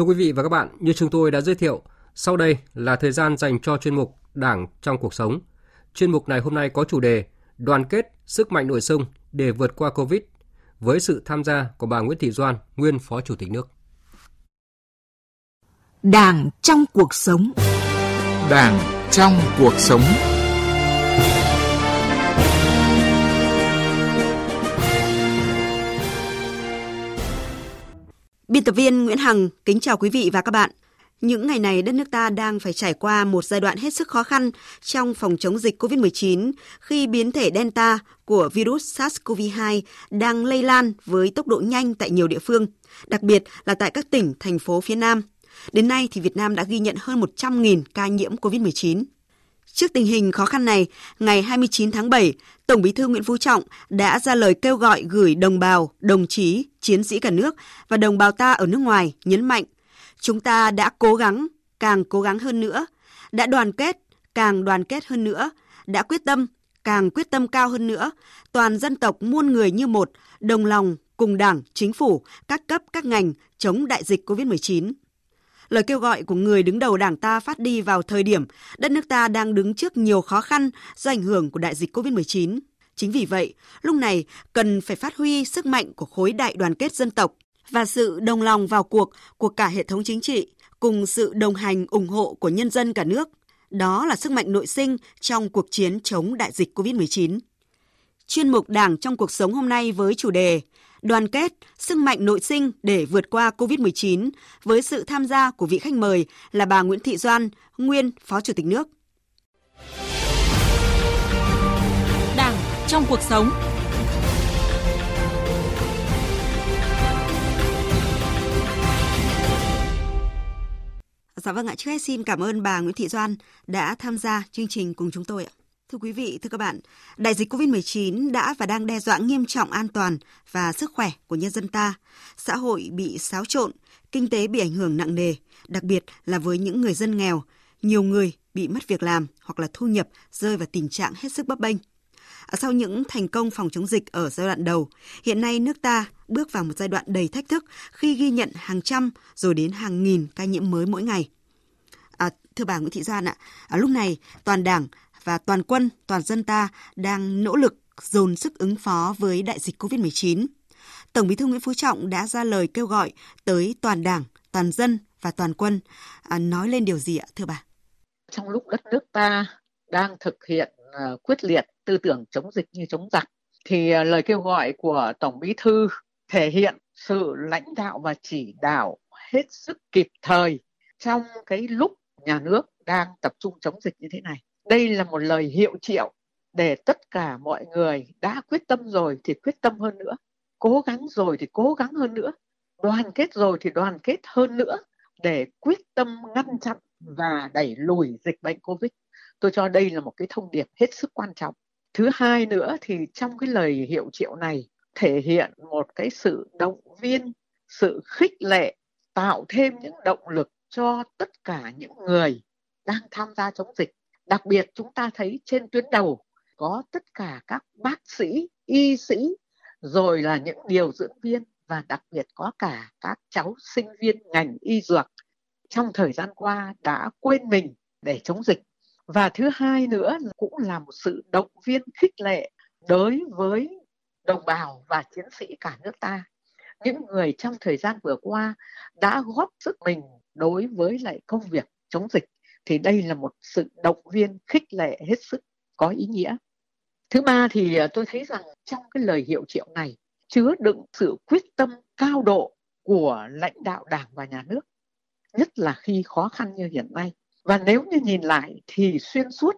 Thưa quý vị và các bạn, như chúng tôi đã giới thiệu, sau đây là thời gian dành cho chuyên mục Đảng trong cuộc sống. Chuyên mục này hôm nay có chủ đề Đoàn kết, sức mạnh nội dung để vượt qua Covid với sự tham gia của bà Nguyễn Thị Doan, nguyên Phó Chủ tịch nước. Đảng trong cuộc sống Đảng trong cuộc sống Biên tập viên Nguyễn Hằng kính chào quý vị và các bạn. Những ngày này đất nước ta đang phải trải qua một giai đoạn hết sức khó khăn trong phòng chống dịch COVID-19 khi biến thể Delta của virus SARS-CoV-2 đang lây lan với tốc độ nhanh tại nhiều địa phương, đặc biệt là tại các tỉnh, thành phố phía Nam. Đến nay thì Việt Nam đã ghi nhận hơn 100.000 ca nhiễm COVID-19. Trước tình hình khó khăn này, ngày 29 tháng 7, Tổng Bí thư Nguyễn Phú Trọng đã ra lời kêu gọi gửi đồng bào, đồng chí, chiến sĩ cả nước và đồng bào ta ở nước ngoài nhấn mạnh chúng ta đã cố gắng, càng cố gắng hơn nữa, đã đoàn kết, càng đoàn kết hơn nữa, đã quyết tâm, càng quyết tâm cao hơn nữa, toàn dân tộc muôn người như một, đồng lòng cùng Đảng, chính phủ, các cấp, các ngành chống đại dịch COVID-19. Lời kêu gọi của người đứng đầu Đảng ta phát đi vào thời điểm đất nước ta đang đứng trước nhiều khó khăn do ảnh hưởng của đại dịch COVID-19. Chính vì vậy, lúc này cần phải phát huy sức mạnh của khối đại đoàn kết dân tộc và sự đồng lòng vào cuộc của cả hệ thống chính trị cùng sự đồng hành ủng hộ của nhân dân cả nước. Đó là sức mạnh nội sinh trong cuộc chiến chống đại dịch COVID-19. Chuyên mục Đảng trong cuộc sống hôm nay với chủ đề đoàn kết, sức mạnh nội sinh để vượt qua COVID-19 với sự tham gia của vị khách mời là bà Nguyễn Thị Doan, nguyên Phó Chủ tịch nước. Đảng trong cuộc sống Dạ vâng ạ, trước hết xin cảm ơn bà Nguyễn Thị Doan đã tham gia chương trình cùng chúng tôi ạ. Thưa quý vị, thưa các bạn, đại dịch COVID-19 đã và đang đe dọa nghiêm trọng an toàn và sức khỏe của nhân dân ta. Xã hội bị xáo trộn, kinh tế bị ảnh hưởng nặng nề, đặc biệt là với những người dân nghèo, nhiều người bị mất việc làm hoặc là thu nhập rơi vào tình trạng hết sức bấp bênh. À, sau những thành công phòng chống dịch ở giai đoạn đầu, hiện nay nước ta bước vào một giai đoạn đầy thách thức khi ghi nhận hàng trăm rồi đến hàng nghìn ca nhiễm mới mỗi ngày. À, thưa bà Nguyễn Thị Doan ạ, à, lúc này toàn đảng và toàn quân, toàn dân ta đang nỗ lực dồn sức ứng phó với đại dịch COVID-19. Tổng Bí thư Nguyễn Phú Trọng đã ra lời kêu gọi tới toàn đảng, toàn dân và toàn quân. À, nói lên điều gì ạ, thưa bà? Trong lúc đất nước ta đang thực hiện uh, quyết liệt tư tưởng chống dịch như chống giặc, thì uh, lời kêu gọi của Tổng Bí thư thể hiện sự lãnh đạo và chỉ đạo hết sức kịp thời trong cái lúc nhà nước đang tập trung chống dịch như thế này đây là một lời hiệu triệu để tất cả mọi người đã quyết tâm rồi thì quyết tâm hơn nữa, cố gắng rồi thì cố gắng hơn nữa, đoàn kết rồi thì đoàn kết hơn nữa để quyết tâm ngăn chặn và đẩy lùi dịch bệnh covid. Tôi cho đây là một cái thông điệp hết sức quan trọng. Thứ hai nữa thì trong cái lời hiệu triệu này thể hiện một cái sự động viên, sự khích lệ, tạo thêm những động lực cho tất cả những người đang tham gia chống dịch đặc biệt chúng ta thấy trên tuyến đầu có tất cả các bác sĩ, y sĩ, rồi là những điều dưỡng viên và đặc biệt có cả các cháu sinh viên ngành y dược trong thời gian qua đã quên mình để chống dịch. Và thứ hai nữa cũng là một sự động viên khích lệ đối với đồng bào và chiến sĩ cả nước ta. Những người trong thời gian vừa qua đã góp sức mình đối với lại công việc chống dịch thì đây là một sự động viên khích lệ hết sức có ý nghĩa. Thứ ba thì à, tôi thấy rằng trong cái lời hiệu triệu này chứa đựng sự quyết tâm cao độ của lãnh đạo đảng và nhà nước, nhất là khi khó khăn như hiện nay. Và nếu như nhìn lại thì xuyên suốt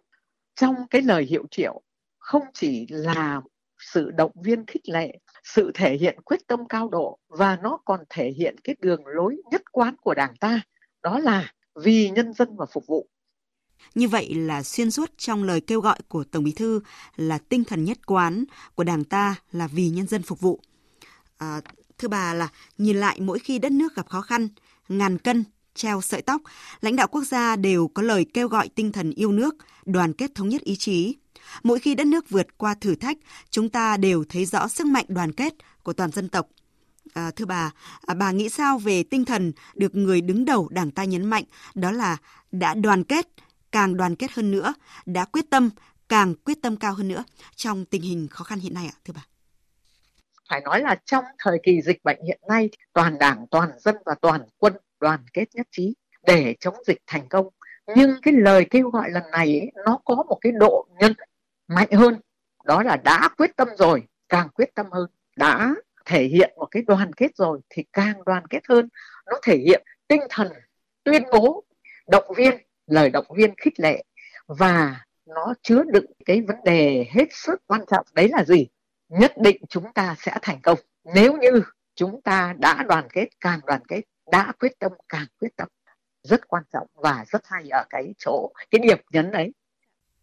trong cái lời hiệu triệu không chỉ là sự động viên khích lệ, sự thể hiện quyết tâm cao độ, và nó còn thể hiện cái đường lối nhất quán của đảng ta, đó là vì nhân dân mà phục vụ. Như vậy là xuyên suốt trong lời kêu gọi của Tổng Bí thư là tinh thần nhất quán của Đảng ta là vì nhân dân phục vụ. À, thưa bà là nhìn lại mỗi khi đất nước gặp khó khăn, ngàn cân treo sợi tóc, lãnh đạo quốc gia đều có lời kêu gọi tinh thần yêu nước, đoàn kết thống nhất ý chí. Mỗi khi đất nước vượt qua thử thách, chúng ta đều thấy rõ sức mạnh đoàn kết của toàn dân tộc. À, thưa bà, à, bà nghĩ sao về tinh thần được người đứng đầu Đảng ta nhấn mạnh đó là đã đoàn kết, càng đoàn kết hơn nữa, đã quyết tâm, càng quyết tâm cao hơn nữa trong tình hình khó khăn hiện nay ạ, thưa bà? Phải nói là trong thời kỳ dịch bệnh hiện nay, toàn đảng, toàn dân và toàn quân đoàn kết nhất trí để chống dịch thành công. Nhưng cái lời kêu gọi lần này ấy, nó có một cái độ nhân mạnh hơn, đó là đã quyết tâm rồi, càng quyết tâm hơn, đã thể hiện một cái đoàn kết rồi thì càng đoàn kết hơn. Nó thể hiện tinh thần tuyên bố, động viên, lời động viên khích lệ. Và nó chứa đựng cái vấn đề hết sức quan trọng, đấy là gì? Nhất định chúng ta sẽ thành công. Nếu như chúng ta đã đoàn kết, càng đoàn kết, đã quyết tâm, càng quyết tâm. Rất quan trọng và rất hay ở cái chỗ, cái điểm nhấn ấy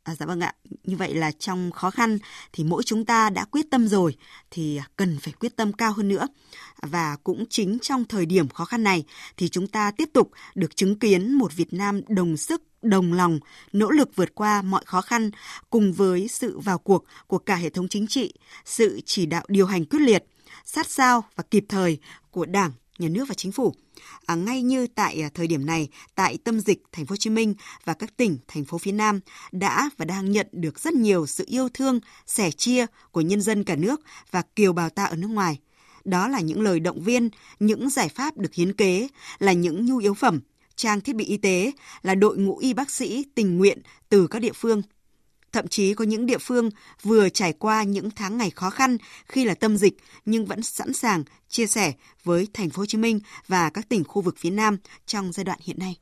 À, dạ vâng ạ, như vậy là trong khó khăn thì mỗi chúng ta đã quyết tâm rồi thì cần phải quyết tâm cao hơn nữa. Và cũng chính trong thời điểm khó khăn này thì chúng ta tiếp tục được chứng kiến một Việt Nam đồng sức, đồng lòng, nỗ lực vượt qua mọi khó khăn cùng với sự vào cuộc của cả hệ thống chính trị, sự chỉ đạo điều hành quyết liệt, sát sao và kịp thời của Đảng, Nhà nước và Chính phủ À, ngay như tại à, thời điểm này, tại tâm dịch thành phố Hồ Chí Minh và các tỉnh thành phố phía Nam đã và đang nhận được rất nhiều sự yêu thương, sẻ chia của nhân dân cả nước và kiều bào ta ở nước ngoài. Đó là những lời động viên, những giải pháp được hiến kế, là những nhu yếu phẩm, trang thiết bị y tế, là đội ngũ y bác sĩ tình nguyện từ các địa phương Thậm chí có những địa phương vừa trải qua những tháng ngày khó khăn khi là tâm dịch nhưng vẫn sẵn sàng chia sẻ với thành phố Hồ Chí Minh và các tỉnh khu vực phía Nam trong giai đoạn hiện nay.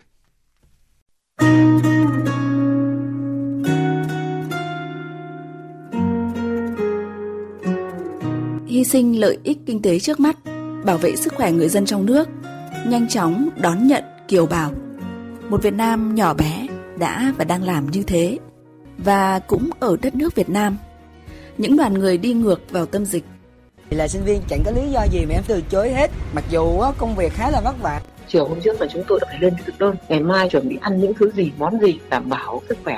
Hy sinh lợi ích kinh tế trước mắt, bảo vệ sức khỏe người dân trong nước, nhanh chóng đón nhận kiều bào. Một Việt Nam nhỏ bé đã và đang làm như thế và cũng ở đất nước Việt Nam. Những đoàn người đi ngược vào tâm dịch. Là sinh viên chẳng có lý do gì mà em từ chối hết, mặc dù công việc khá là vất vả. Chiều hôm trước là chúng tôi đã phải lên thực đơn, ngày mai chuẩn bị ăn những thứ gì, món gì đảm bảo sức khỏe.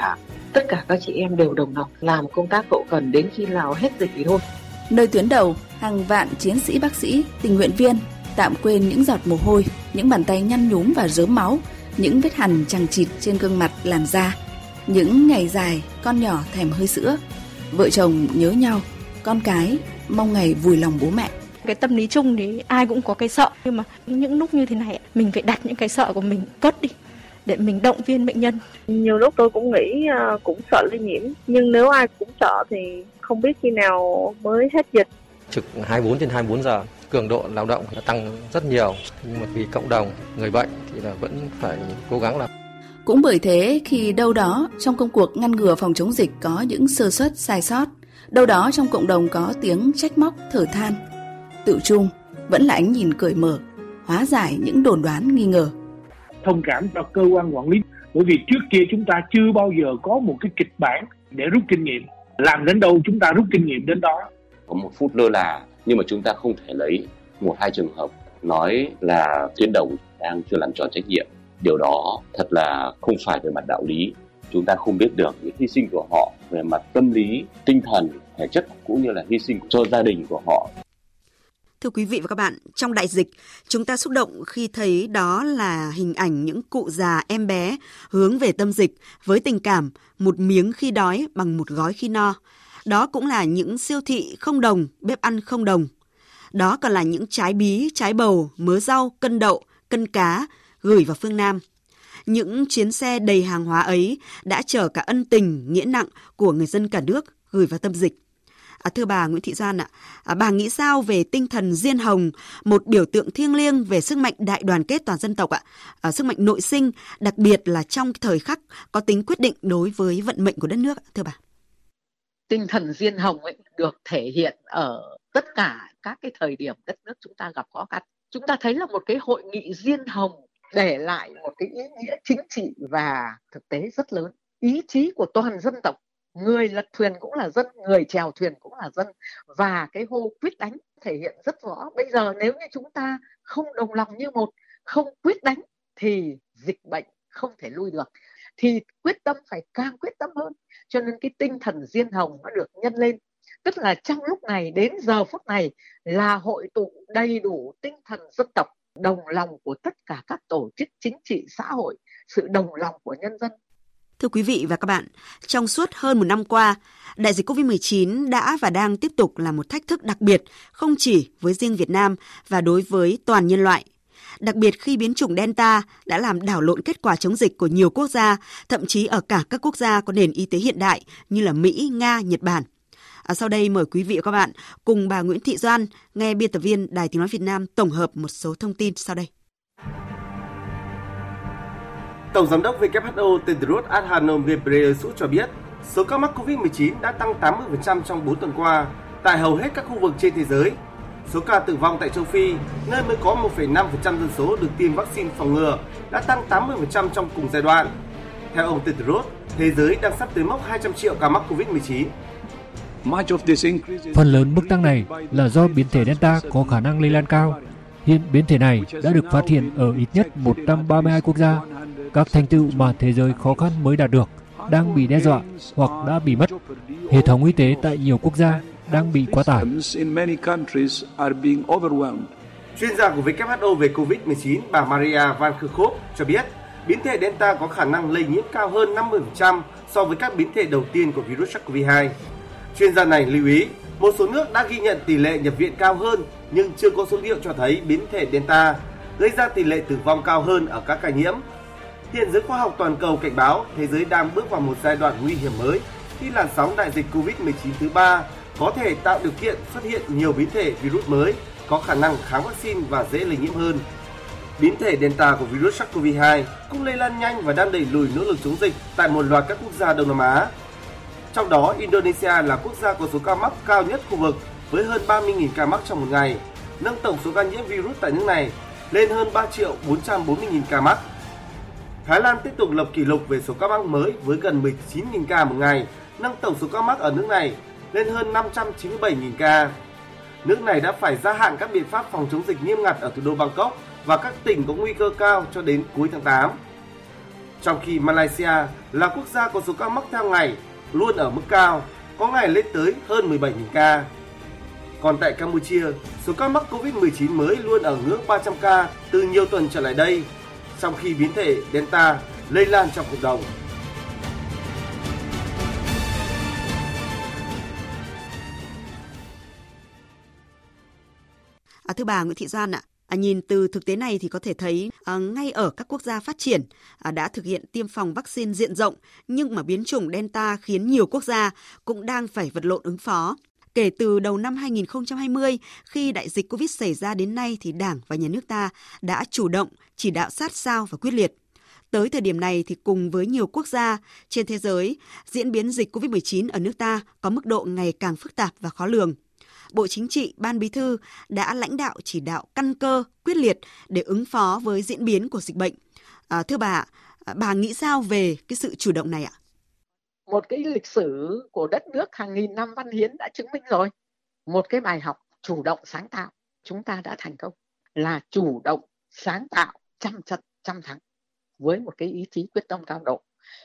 Tất cả các chị em đều đồng lòng làm công tác hậu cần đến khi nào hết dịch thì thôi. Nơi tuyến đầu, hàng vạn chiến sĩ bác sĩ, tình nguyện viên tạm quên những giọt mồ hôi, những bàn tay nhăn nhúm và rớm máu, những vết hằn chằng chịt trên gương mặt làn da những ngày dài, con nhỏ thèm hơi sữa, vợ chồng nhớ nhau, con cái mong ngày vùi lòng bố mẹ. Cái tâm lý chung thì ai cũng có cái sợ, nhưng mà những lúc như thế này mình phải đặt những cái sợ của mình cất đi để mình động viên bệnh nhân. Nhiều lúc tôi cũng nghĩ à, cũng sợ lây nhiễm, nhưng nếu ai cũng sợ thì không biết khi nào mới hết dịch. Trực 24 trên 24 giờ, cường độ lao động đã tăng rất nhiều, nhưng mà vì cộng đồng, người bệnh thì là vẫn phải cố gắng làm. Cũng bởi thế khi đâu đó trong công cuộc ngăn ngừa phòng chống dịch có những sơ suất sai sót, đâu đó trong cộng đồng có tiếng trách móc thở than, tự chung vẫn là ánh nhìn cởi mở, hóa giải những đồn đoán nghi ngờ. Thông cảm cho cơ quan quản lý bởi vì trước kia chúng ta chưa bao giờ có một cái kịch bản để rút kinh nghiệm. Làm đến đâu chúng ta rút kinh nghiệm đến đó. Có một phút lơ là nhưng mà chúng ta không thể lấy một hai trường hợp nói là tuyến đầu đang chưa làm tròn trách nhiệm điều đó thật là không phải về mặt đạo lý chúng ta không biết được những hy sinh của họ về mặt tâm lý tinh thần thể chất cũng như là hy sinh cho gia đình của họ Thưa quý vị và các bạn, trong đại dịch, chúng ta xúc động khi thấy đó là hình ảnh những cụ già em bé hướng về tâm dịch với tình cảm một miếng khi đói bằng một gói khi no. Đó cũng là những siêu thị không đồng, bếp ăn không đồng. Đó còn là những trái bí, trái bầu, mớ rau, cân đậu, cân cá, gửi vào phương Nam. Những chuyến xe đầy hàng hóa ấy đã chở cả ân tình, nghĩa nặng của người dân cả nước gửi vào tâm dịch. À, thưa bà Nguyễn Thị Doan ạ, à, bà nghĩ sao về tinh thần diên hồng, một biểu tượng thiêng liêng về sức mạnh đại đoàn kết toàn dân tộc ạ, à, sức mạnh nội sinh, đặc biệt là trong thời khắc có tính quyết định đối với vận mệnh của đất nước, thưa bà. Tinh thần diên hồng ấy được thể hiện ở tất cả các cái thời điểm đất nước chúng ta gặp khó khăn. Chúng ta thấy là một cái hội nghị diên hồng để lại một cái ý nghĩa chính trị và thực tế rất lớn. Ý chí của toàn dân tộc, người lật thuyền cũng là dân, người chèo thuyền cũng là dân. Và cái hô quyết đánh thể hiện rất rõ. Bây giờ nếu như chúng ta không đồng lòng như một, không quyết đánh thì dịch bệnh không thể lui được. Thì quyết tâm phải càng quyết tâm hơn. Cho nên cái tinh thần diên hồng nó được nhân lên. Tức là trong lúc này đến giờ phút này là hội tụ đầy đủ tinh thần dân tộc đồng lòng của tất cả các tổ chức chính trị xã hội sự đồng lòng của nhân dân Thưa quý vị và các bạn, trong suốt hơn một năm qua, đại dịch COVID-19 đã và đang tiếp tục là một thách thức đặc biệt, không chỉ với riêng Việt Nam và đối với toàn nhân loại. Đặc biệt khi biến chủng Delta đã làm đảo lộn kết quả chống dịch của nhiều quốc gia, thậm chí ở cả các quốc gia có nền y tế hiện đại như là Mỹ, Nga, Nhật Bản. À, sau đây mời quý vị và các bạn cùng bà Nguyễn Thị Doan nghe biên tập viên Đài Tiếng Nói Việt Nam tổng hợp một số thông tin sau đây. Tổng giám đốc WHO Tedros Adhanom Ghebreyesus cho biết, số ca mắc COVID-19 đã tăng 80% trong 4 tuần qua tại hầu hết các khu vực trên thế giới. Số ca tử vong tại châu Phi, nơi mới có 1,5% dân số được tiêm vaccine phòng ngừa, đã tăng 80% trong cùng giai đoạn. Theo ông Tedros, thế giới đang sắp tới mốc 200 triệu ca mắc COVID-19. Phần lớn mức tăng này là do biến thể Delta có khả năng lây lan cao. Hiện biến thể này đã được phát hiện ở ít nhất 132 quốc gia các thành tựu mà thế giới khó khăn mới đạt được đang bị đe dọa hoặc đã bị mất. Hệ thống y tế tại nhiều quốc gia đang bị quá tải. Chuyên gia của WHO về COVID-19 bà Maria Van Kerkhove cho biết biến thể Delta có khả năng lây nhiễm cao hơn 50% so với các biến thể đầu tiên của virus SARS-CoV-2. Chuyên gia này lưu ý, một số nước đã ghi nhận tỷ lệ nhập viện cao hơn nhưng chưa có số liệu cho thấy biến thể Delta gây ra tỷ lệ tử vong cao hơn ở các ca nhiễm Hiện giới khoa học toàn cầu cảnh báo thế giới đang bước vào một giai đoạn nguy hiểm mới khi làn sóng đại dịch Covid-19 thứ ba có thể tạo điều kiện xuất hiện nhiều biến thể virus mới có khả năng kháng vaccine và dễ lây nhiễm hơn. Biến thể Delta của virus SARS-CoV-2 cũng lây lan nhanh và đang đẩy lùi nỗ lực chống dịch tại một loạt các quốc gia Đông Nam Á. Trong đó, Indonesia là quốc gia có số ca mắc cao nhất khu vực với hơn 30.000 ca mắc trong một ngày, nâng tổng số ca nhiễm virus tại nước này lên hơn 3 triệu 440.000 ca mắc. Thái Lan tiếp tục lập kỷ lục về số ca mắc mới với gần 19.000 ca một ngày, nâng tổng số ca mắc ở nước này lên hơn 597.000 ca. Nước này đã phải gia hạn các biện pháp phòng chống dịch nghiêm ngặt ở thủ đô Bangkok và các tỉnh có nguy cơ cao cho đến cuối tháng 8. Trong khi Malaysia là quốc gia có số ca mắc theo ngày luôn ở mức cao, có ngày lên tới hơn 17.000 ca. Còn tại Campuchia, số ca mắc COVID-19 mới luôn ở ngưỡng 300 ca từ nhiều tuần trở lại đây trong khi biến thể Delta lây lan trong cộng đồng. À, thưa bà Nguyễn Thị Gian ạ, À, À, nhìn từ thực tế này thì có thể thấy à, ngay ở các quốc gia phát triển à, đã thực hiện tiêm phòng vaccine diện rộng nhưng mà biến chủng Delta khiến nhiều quốc gia cũng đang phải vật lộn ứng phó. Kể từ đầu năm 2020, khi đại dịch Covid xảy ra đến nay thì Đảng và Nhà nước ta đã chủ động chỉ đạo sát sao và quyết liệt. Tới thời điểm này thì cùng với nhiều quốc gia trên thế giới, diễn biến dịch COVID-19 ở nước ta có mức độ ngày càng phức tạp và khó lường. Bộ Chính trị, Ban Bí thư đã lãnh đạo chỉ đạo căn cơ, quyết liệt để ứng phó với diễn biến của dịch bệnh. À, thưa bà, à, bà nghĩ sao về cái sự chủ động này ạ? một cái lịch sử của đất nước hàng nghìn năm văn hiến đã chứng minh rồi một cái bài học chủ động sáng tạo chúng ta đã thành công là chủ động sáng tạo trăm trận trăm thắng với một cái ý chí quyết tâm cao độ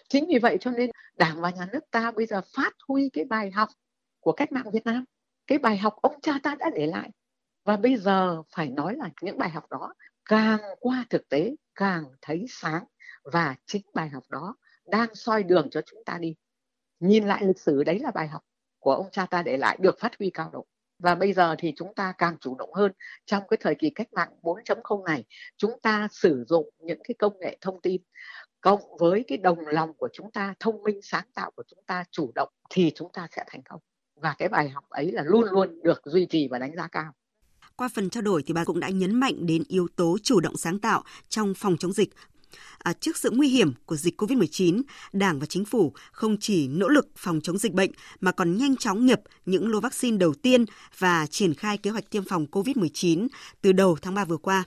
chính vì vậy cho nên đảng và nhà nước ta bây giờ phát huy cái bài học của cách mạng việt nam cái bài học ông cha ta đã để lại. Và bây giờ phải nói là những bài học đó càng qua thực tế càng thấy sáng. Và chính bài học đó đang soi đường cho chúng ta đi. Nhìn lại lịch sử đấy là bài học của ông cha ta để lại được phát huy cao độ. Và bây giờ thì chúng ta càng chủ động hơn. Trong cái thời kỳ cách mạng 4.0 này, chúng ta sử dụng những cái công nghệ thông tin cộng với cái đồng lòng của chúng ta, thông minh sáng tạo của chúng ta chủ động thì chúng ta sẽ thành công và cái bài học ấy là luôn luôn được duy trì và đánh giá cao qua phần trao đổi thì bà cũng đã nhấn mạnh đến yếu tố chủ động sáng tạo trong phòng chống dịch À, trước sự nguy hiểm của dịch COVID-19, Đảng và Chính phủ không chỉ nỗ lực phòng chống dịch bệnh mà còn nhanh chóng nhập những lô vaccine đầu tiên và triển khai kế hoạch tiêm phòng COVID-19 từ đầu tháng 3 vừa qua.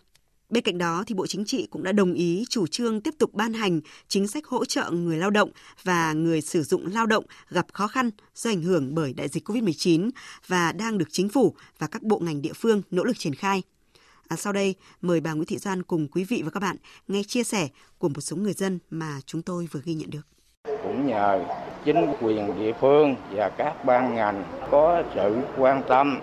Bên cạnh đó, thì Bộ Chính trị cũng đã đồng ý chủ trương tiếp tục ban hành chính sách hỗ trợ người lao động và người sử dụng lao động gặp khó khăn do ảnh hưởng bởi đại dịch COVID-19 và đang được chính phủ và các bộ ngành địa phương nỗ lực triển khai. À, sau đây, mời bà Nguyễn Thị Doan cùng quý vị và các bạn nghe chia sẻ của một số người dân mà chúng tôi vừa ghi nhận được. Cũng nhờ chính quyền địa phương và các ban ngành có sự quan tâm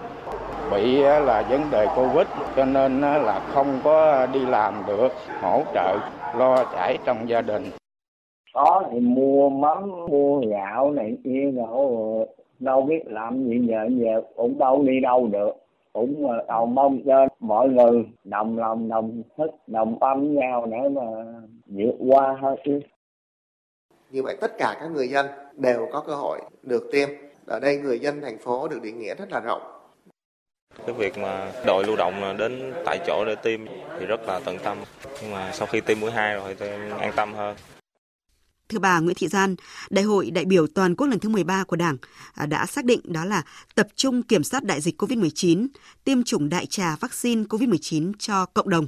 bị là vấn đề covid cho nên là không có đi làm được hỗ trợ lo chảy trong gia đình. Có thì mua mắm mua gạo này kia rồi đâu biết làm gì giờ giờ cũng đâu đi đâu được. Cũng cầu mong cho mọi người đồng lòng đồng thức đồng tâm nhau để mà vượt qua thôi chứ. Như vậy tất cả các người dân đều có cơ hội được tiêm. Ở đây người dân thành phố được định nghĩa rất là rộng cái việc mà đội lưu động đến tại chỗ để tiêm thì rất là tận tâm nhưng mà sau khi tiêm mũi hai rồi thì em an tâm hơn Thưa bà Nguyễn Thị Gian, Đại hội đại biểu toàn quốc lần thứ 13 của Đảng à, đã xác định đó là tập trung kiểm soát đại dịch COVID-19, tiêm chủng đại trà vaccine COVID-19 cho cộng đồng.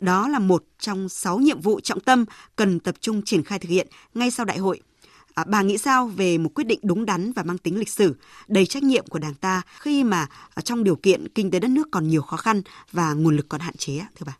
Đó là một trong 6 nhiệm vụ trọng tâm cần tập trung triển khai thực hiện ngay sau đại hội. À, bà nghĩ sao về một quyết định đúng đắn và mang tính lịch sử, đầy trách nhiệm của Đảng ta khi mà à, trong điều kiện kinh tế đất nước còn nhiều khó khăn và nguồn lực còn hạn chế, thưa bà?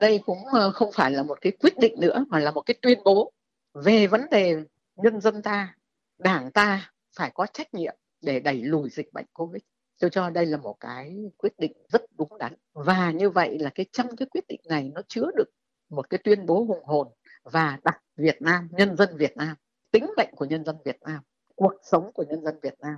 Đây cũng ờ, không phải là một cái quyết định nữa mà là một cái tuyên bố về vấn đề nhân dân ta, đảng ta phải có trách nhiệm để đẩy lùi dịch bệnh Covid. Tôi cho đây là một cái quyết định rất đúng đắn. Và như vậy là cái trong cái quyết định này nó chứa được một cái tuyên bố hùng hồn và đặt Việt Nam, nhân dân Việt Nam, tính mệnh của nhân dân Việt Nam, cuộc sống của nhân dân Việt Nam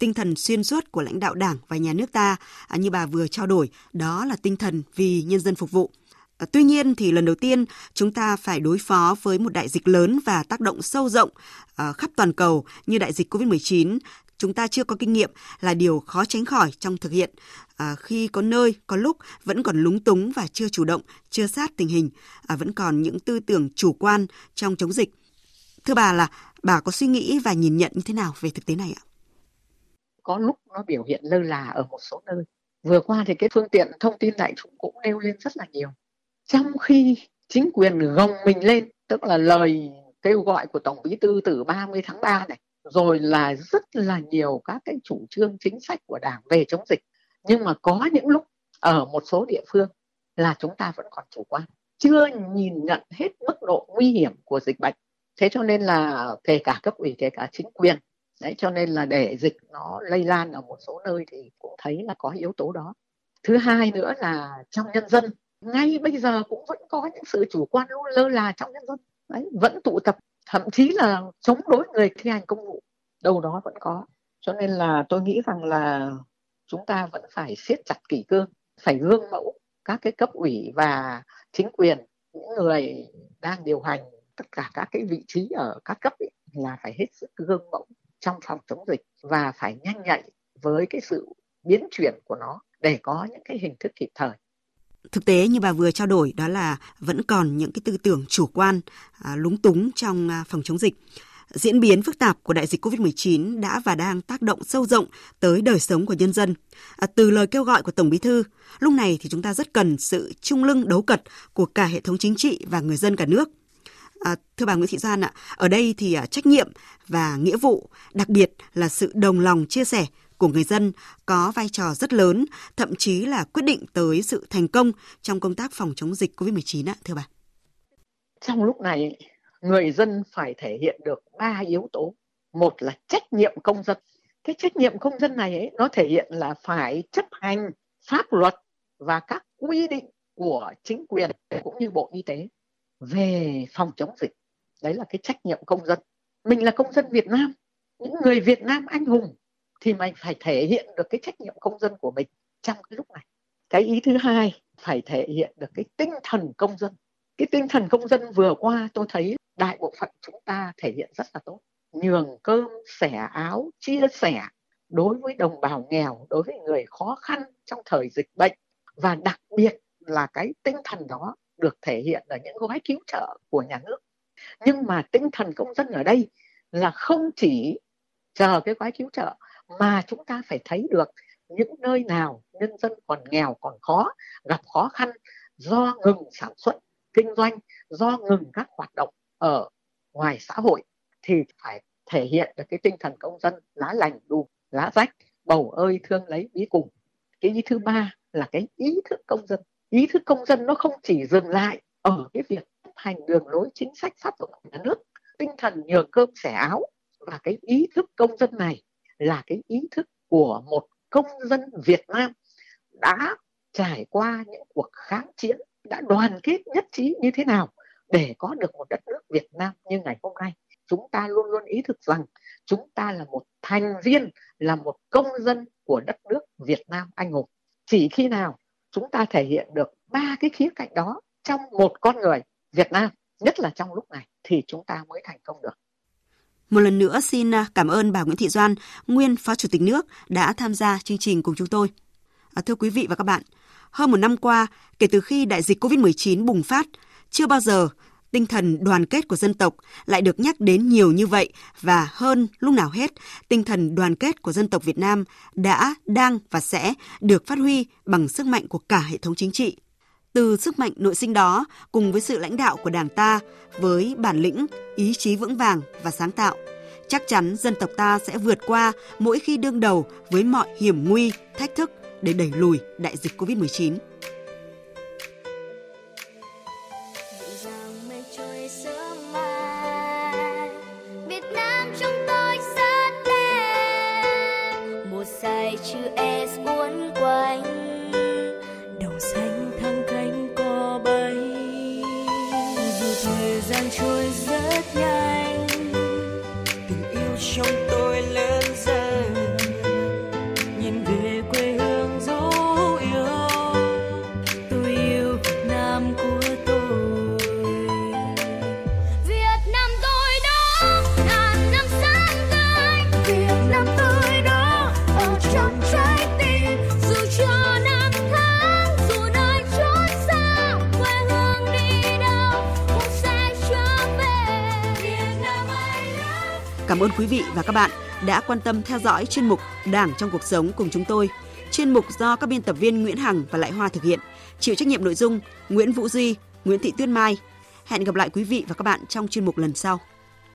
tinh thần xuyên suốt của lãnh đạo Đảng và nhà nước ta à, như bà vừa trao đổi, đó là tinh thần vì nhân dân phục vụ. À, tuy nhiên thì lần đầu tiên chúng ta phải đối phó với một đại dịch lớn và tác động sâu rộng à, khắp toàn cầu như đại dịch Covid-19. Chúng ta chưa có kinh nghiệm là điều khó tránh khỏi trong thực hiện à, khi có nơi, có lúc vẫn còn lúng túng và chưa chủ động, chưa sát tình hình, à, vẫn còn những tư tưởng chủ quan trong chống dịch. Thưa bà là bà có suy nghĩ và nhìn nhận như thế nào về thực tế này ạ? Có lúc nó biểu hiện lơ là ở một số nơi. Vừa qua thì cái phương tiện thông tin đại chúng cũng nêu lên rất là nhiều trong khi chính quyền gồng mình lên, tức là lời kêu gọi của tổng bí thư từ 30 tháng 3 này, rồi là rất là nhiều các cái chủ trương chính sách của đảng về chống dịch nhưng mà có những lúc ở một số địa phương là chúng ta vẫn còn chủ quan, chưa nhìn nhận hết mức độ nguy hiểm của dịch bệnh thế cho nên là kể cả cấp ủy, kể cả chính quyền, đấy, cho nên là để dịch nó lây lan ở một số nơi thì cũng thấy là có yếu tố đó. Thứ hai nữa là trong nhân dân, ngay bây giờ cũng vẫn có những sự chủ quan lơ là trong nhân dân, đấy, vẫn tụ tập, thậm chí là chống đối người thi hành công vụ, đâu đó vẫn có. Cho nên là tôi nghĩ rằng là chúng ta vẫn phải siết chặt kỷ cương, phải gương mẫu các cái cấp ủy và chính quyền, những người đang điều hành tất cả các cái vị trí ở các cấp ấy, là phải hết sức gương mẫu trong phòng chống dịch và phải nhanh nhạy với cái sự biến chuyển của nó để có những cái hình thức kịp thời Thực tế như bà vừa trao đổi đó là vẫn còn những cái tư tưởng chủ quan, à, lúng túng trong à, phòng chống dịch. Diễn biến phức tạp của đại dịch COVID-19 đã và đang tác động sâu rộng tới đời sống của nhân dân. À, từ lời kêu gọi của Tổng Bí thư, lúc này thì chúng ta rất cần sự trung lưng đấu cật của cả hệ thống chính trị và người dân cả nước. À, thưa bà Nguyễn Thị Gian ạ, ở đây thì à, trách nhiệm và nghĩa vụ, đặc biệt là sự đồng lòng chia sẻ của người dân có vai trò rất lớn, thậm chí là quyết định tới sự thành công trong công tác phòng chống dịch COVID-19 ạ, thưa bà. Trong lúc này, người dân phải thể hiện được ba yếu tố. Một là trách nhiệm công dân. Cái trách nhiệm công dân này ấy, nó thể hiện là phải chấp hành pháp luật và các quy định của chính quyền cũng như Bộ Y tế về phòng chống dịch. Đấy là cái trách nhiệm công dân. Mình là công dân Việt Nam, những người Việt Nam anh hùng thì mình phải thể hiện được cái trách nhiệm công dân của mình trong cái lúc này. Cái ý thứ hai phải thể hiện được cái tinh thần công dân. Cái tinh thần công dân vừa qua tôi thấy đại bộ phận chúng ta thể hiện rất là tốt. Nhường cơm sẻ áo chia sẻ đối với đồng bào nghèo đối với người khó khăn trong thời dịch bệnh. Và đặc biệt là cái tinh thần đó được thể hiện ở những gói cứu trợ của nhà nước. Nhưng mà tinh thần công dân ở đây là không chỉ chờ cái gói cứu trợ mà chúng ta phải thấy được những nơi nào nhân dân còn nghèo còn khó gặp khó khăn do ngừng sản xuất kinh doanh do ngừng các hoạt động ở ngoài xã hội thì phải thể hiện được cái tinh thần công dân lá lành đùm lá rách bầu ơi thương lấy bí cùng. Cái ý thứ ba là cái ý thức công dân ý thức công dân nó không chỉ dừng lại ở cái việc chấp hành đường lối chính sách pháp luật của nhà nước, tinh thần nhường cơm xẻ áo và cái ý thức công dân này là cái ý thức của một công dân Việt Nam đã trải qua những cuộc kháng chiến, đã đoàn kết nhất trí như thế nào để có được một đất nước Việt Nam như ngày hôm nay. Chúng ta luôn luôn ý thức rằng chúng ta là một thành viên, là một công dân của đất nước Việt Nam anh hùng. Chỉ khi nào chúng ta thể hiện được ba cái khía cạnh đó trong một con người Việt Nam nhất là trong lúc này thì chúng ta mới thành công được một lần nữa xin à, cảm ơn bà Nguyễn Thị Doan, nguyên Phó Chủ tịch nước đã tham gia chương trình cùng chúng tôi. À, thưa quý vị và các bạn, hơn một năm qua, kể từ khi đại dịch COVID-19 bùng phát, chưa bao giờ tinh thần đoàn kết của dân tộc lại được nhắc đến nhiều như vậy và hơn lúc nào hết, tinh thần đoàn kết của dân tộc Việt Nam đã, đang và sẽ được phát huy bằng sức mạnh của cả hệ thống chính trị. Từ sức mạnh nội sinh đó, cùng với sự lãnh đạo của Đảng ta, với bản lĩnh, ý chí vững vàng và sáng tạo, chắc chắn dân tộc ta sẽ vượt qua mỗi khi đương đầu với mọi hiểm nguy, thách thức để đẩy lùi đại dịch COVID-19. Cảm ơn quý vị và các bạn đã quan tâm theo dõi chuyên mục Đảng trong cuộc sống cùng chúng tôi. Chuyên mục do các biên tập viên Nguyễn Hằng và Lại Hoa thực hiện, chịu trách nhiệm nội dung Nguyễn Vũ Duy, Nguyễn Thị Tuyết Mai. Hẹn gặp lại quý vị và các bạn trong chuyên mục lần sau.